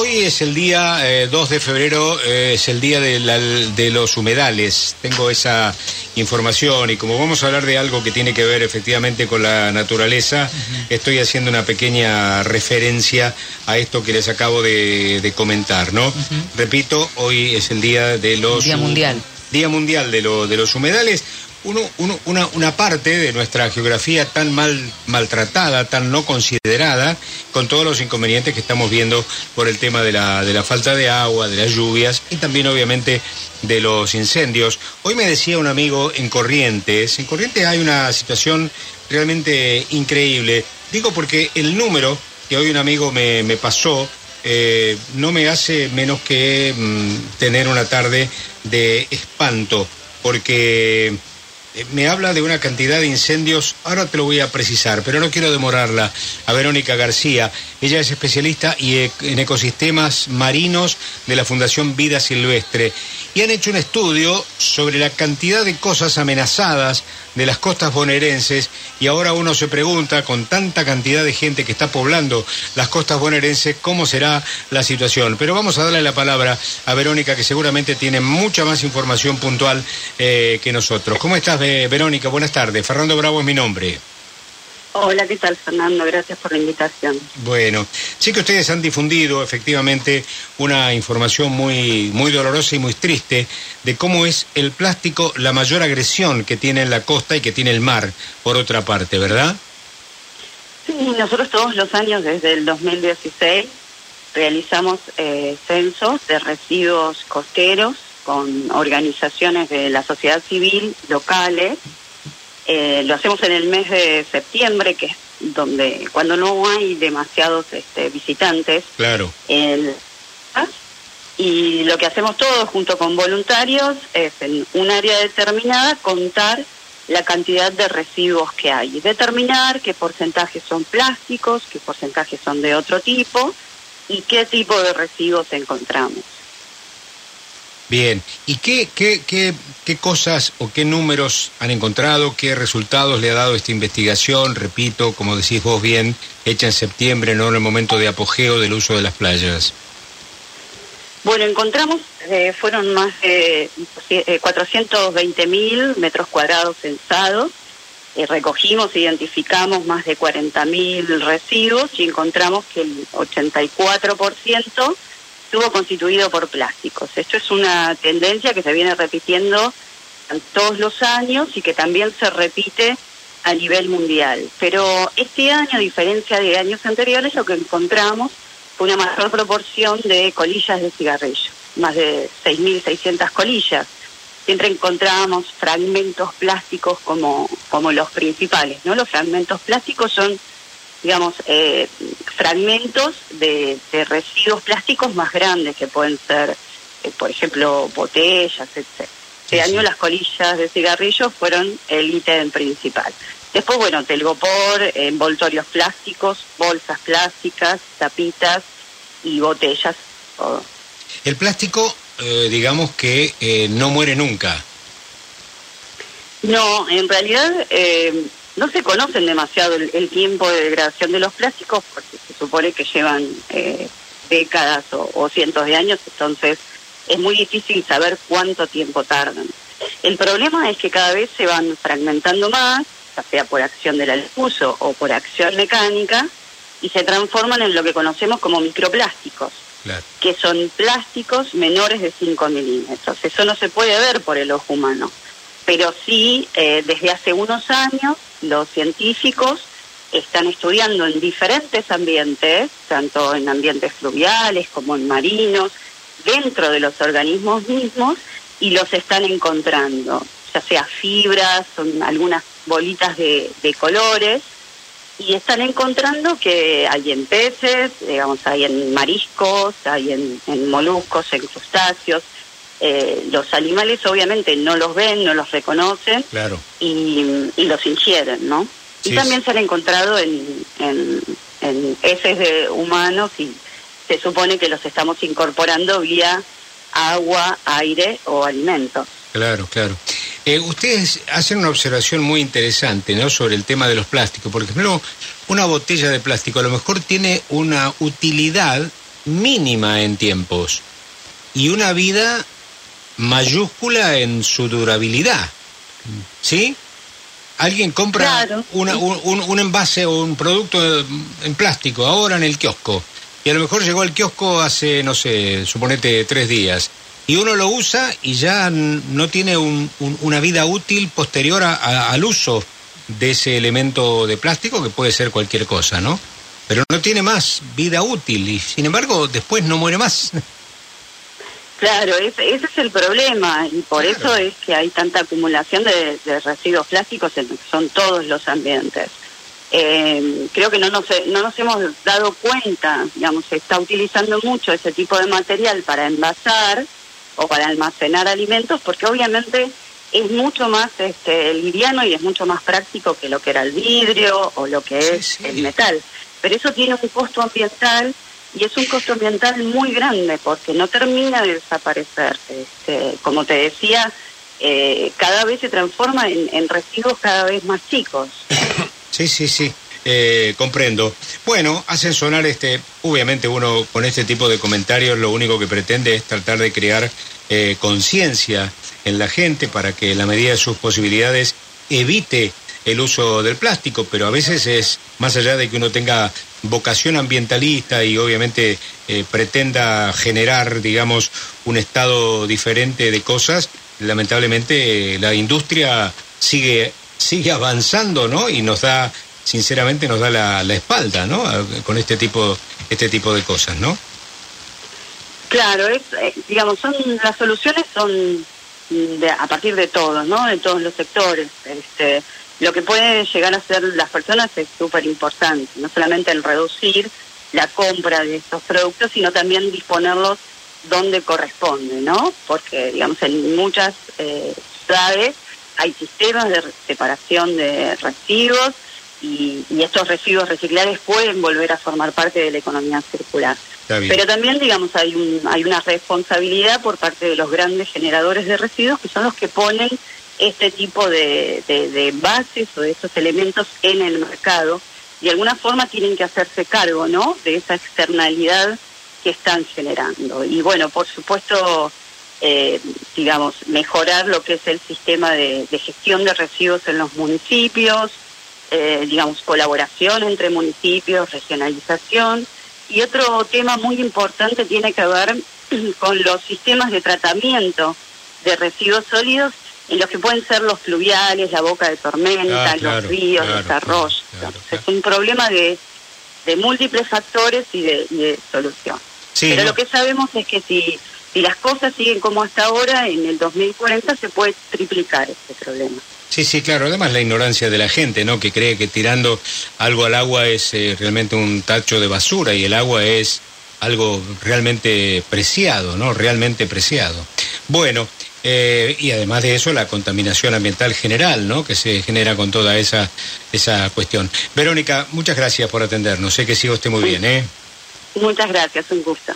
hoy es el día 2 de febrero, es el día de, de, los humedales. Tengo esa información y como vamos a hablar de algo que tiene que ver efectivamente con la naturaleza, estoy haciendo una pequeña referencia a esto que les acabo de, comentar, ¿no? Repito, hoy es el día de los... Día Mundial. Día Mundial de, lo, de los Humedales uno, una, una, parte de nuestra geografía tan mal maltratada, tan no considerada, con todos los inconvenientes que estamos viendo por el tema de la, de la falta de agua, de las lluvias y también obviamente de los incendios. Hoy me decía un amigo en Corrientes, en Corrientes hay una situación realmente increíble. Digo porque el número que hoy un amigo me, pasó eh, no me hace menos que mm, tener una tarde de espanto, porque me habla de una cantidad de incendios, ahora te lo voy a precisar, pero no quiero demorarla, a Verónica García. Ella es especialista e, en ecosistemas marinos de la Fundación Vida Silvestre y han hecho un estudio sobre la cantidad de cosas amenazadas de las costas bonaerenses y ahora uno se pregunta, con tanta cantidad de gente que está poblando las costas bonaerenses, cómo será la situación. Pero vamos a darle la palabra a Verónica, que seguramente tiene mucha más información puntual eh, que nosotros. ¿Cómo estás, Verónica? Buenas tardes. Fernando Bravo es mi nombre. Hola, ¿qué tal Fernando? Gracias por la invitación. Bueno, sí que ustedes han difundido efectivamente una información muy, muy dolorosa y muy triste de cómo es el plástico la mayor agresión que tiene en la costa y que tiene el mar, por otra parte, ¿verdad? Sí, nosotros todos los años, desde el 2016, realizamos eh, censos de residuos costeros con organizaciones de la sociedad civil locales eh, lo hacemos en el mes de septiembre, que es donde cuando no hay demasiados este, visitantes. Claro. y lo que hacemos todos junto con voluntarios es en un área determinada contar la cantidad de residuos que hay, determinar qué porcentajes son plásticos, qué porcentajes son de otro tipo y qué tipo de residuos encontramos. Bien, ¿y qué, qué, qué, qué cosas o qué números han encontrado, qué resultados le ha dado esta investigación? Repito, como decís vos bien, hecha en septiembre, no en el momento de apogeo del uso de las playas. Bueno, encontramos, eh, fueron más de eh, 420 mil metros cuadrados censados, eh, recogimos, identificamos más de 40 mil residuos y encontramos que el 84% estuvo constituido por plásticos. Esto es una tendencia que se viene repitiendo todos los años y que también se repite a nivel mundial. Pero este año, a diferencia de años anteriores, lo que encontramos fue una mayor proporción de colillas de cigarrillo, más de 6.600 colillas. Siempre encontrábamos fragmentos plásticos como, como los principales, ¿no? Los fragmentos plásticos son digamos, eh, fragmentos de, residuos plásticos más grandes que pueden ser, eh, por ejemplo, botellas, etc. Este año las colillas de cigarrillos fueron el ítem principal. Después, bueno, telgopor, envoltorios plásticos, bolsas plásticas, tapitas y botellas. El plástico, eh, digamos que no muere nunca. No, en realidad no se conocen demasiado el, tiempo de degradación de los plásticos porque se supone que llevan eh, décadas o, cientos de años, entonces es muy difícil saber cuánto tiempo tardan. El problema es que cada vez se van fragmentando más, ya sea por acción del uso o por acción mecánica, y se transforman en lo que conocemos como microplásticos, que son plásticos menores de 5 milímetros. Eso no se puede ver por el ojo humano pero sí eh, desde hace unos años los científicos están estudiando en diferentes ambientes, tanto en ambientes fluviales como en marinos, dentro de los organismos mismos, y los están encontrando, ya sea fibras, son algunas bolitas de, colores, y están encontrando que hay en peces, digamos, hay en mariscos, hay en, en moluscos, en crustáceos, eh, los animales obviamente no los ven, no los reconocen claro. y, los ingieren, ¿no? y también se han encontrado en, en, heces de humanos y se supone que los estamos incorporando vía agua, aire o alimentos. Claro, claro. Eh, ustedes hacen una observación muy interesante ¿no? sobre el tema de los plásticos. Por ejemplo, una botella de plástico a lo mejor tiene una utilidad mínima en tiempos y una vida mayúscula en su durabilidad. ¿Sí? Alguien compra una, un, un, envase o un producto en plástico ahora en el kiosco y a lo mejor llegó al kiosco hace, no sé, suponete tres días y uno lo usa y ya no tiene una vida útil posterior al uso de ese elemento de plástico que puede ser cualquier cosa, ¿no? Pero no tiene más vida útil y sin embargo después no muere más. Claro, ese, es el problema y por eso es que hay tanta acumulación de, residuos plásticos en son todos los ambientes. Eh, creo que no nos, no nos hemos dado cuenta, digamos, se está utilizando mucho ese tipo de material para envasar o para almacenar alimentos porque obviamente es mucho más este, liviano y es mucho más práctico que lo que era el vidrio o lo que es el metal. Pero eso tiene un costo ambiental y es un costo ambiental muy grande porque no termina de desaparecer. Este, como te decía, eh, cada vez se transforma en, residuos cada vez más chicos. Sí, sí, sí. Eh, comprendo. Bueno, hacen sonar este, obviamente uno con este tipo de comentarios lo único que pretende es tratar de crear eh, conciencia en la gente para que en la medida de sus posibilidades evite el uso del plástico, pero a veces es más allá de que uno tenga vocación ambientalista y obviamente eh, pretenda generar, digamos, un estado diferente de cosas, lamentablemente la industria sigue sigue avanzando, ¿no? Y nos da, sinceramente, nos da la, la espalda, ¿no? Con este tipo, este tipo de cosas, ¿no? Claro, es, eh, digamos, son las soluciones son de, a partir de todos, ¿no? De todos los sectores. Este, lo que pueden llegar a hacer las personas es súper importante, no solamente el reducir la compra de estos productos, sino también disponerlos donde corresponde, ¿no? Porque, digamos, en muchas eh, ciudades hay sistemas de separación de residuos y, estos residuos reciclables pueden volver a formar parte de la economía circular. Pero también, digamos, hay, un, hay una responsabilidad por parte de los grandes generadores de residuos que son los que ponen este tipo de, de, bases o de estos elementos en el mercado de alguna forma tienen que hacerse cargo, ¿no? De esa externalidad que están generando. Y bueno, por supuesto, eh, digamos, mejorar lo que es el sistema de, gestión de residuos en los municipios, eh, digamos, colaboración entre municipios, regionalización. Y otro tema muy importante tiene que ver con los sistemas de tratamiento de residuos sólidos en los que pueden ser los fluviales, la boca de tormenta, ah, los ríos, los arroyos. es un problema de, de múltiples factores y de, de solución. Pero lo que sabemos es que si, si las cosas siguen como hasta ahora, en el 2040 se puede triplicar este problema. Sí, sí, claro. Además la ignorancia de la gente, ¿no? Que cree que tirando algo al agua es eh, realmente un tacho de basura y el agua es algo realmente preciado, ¿no? Realmente preciado. Bueno, eh, y además de eso, la contaminación ambiental general, ¿no? Que se genera con toda esa, esa cuestión. Verónica, muchas gracias por atendernos. Sé que sigo usted muy bien, ¿eh? Muchas gracias, un gusto.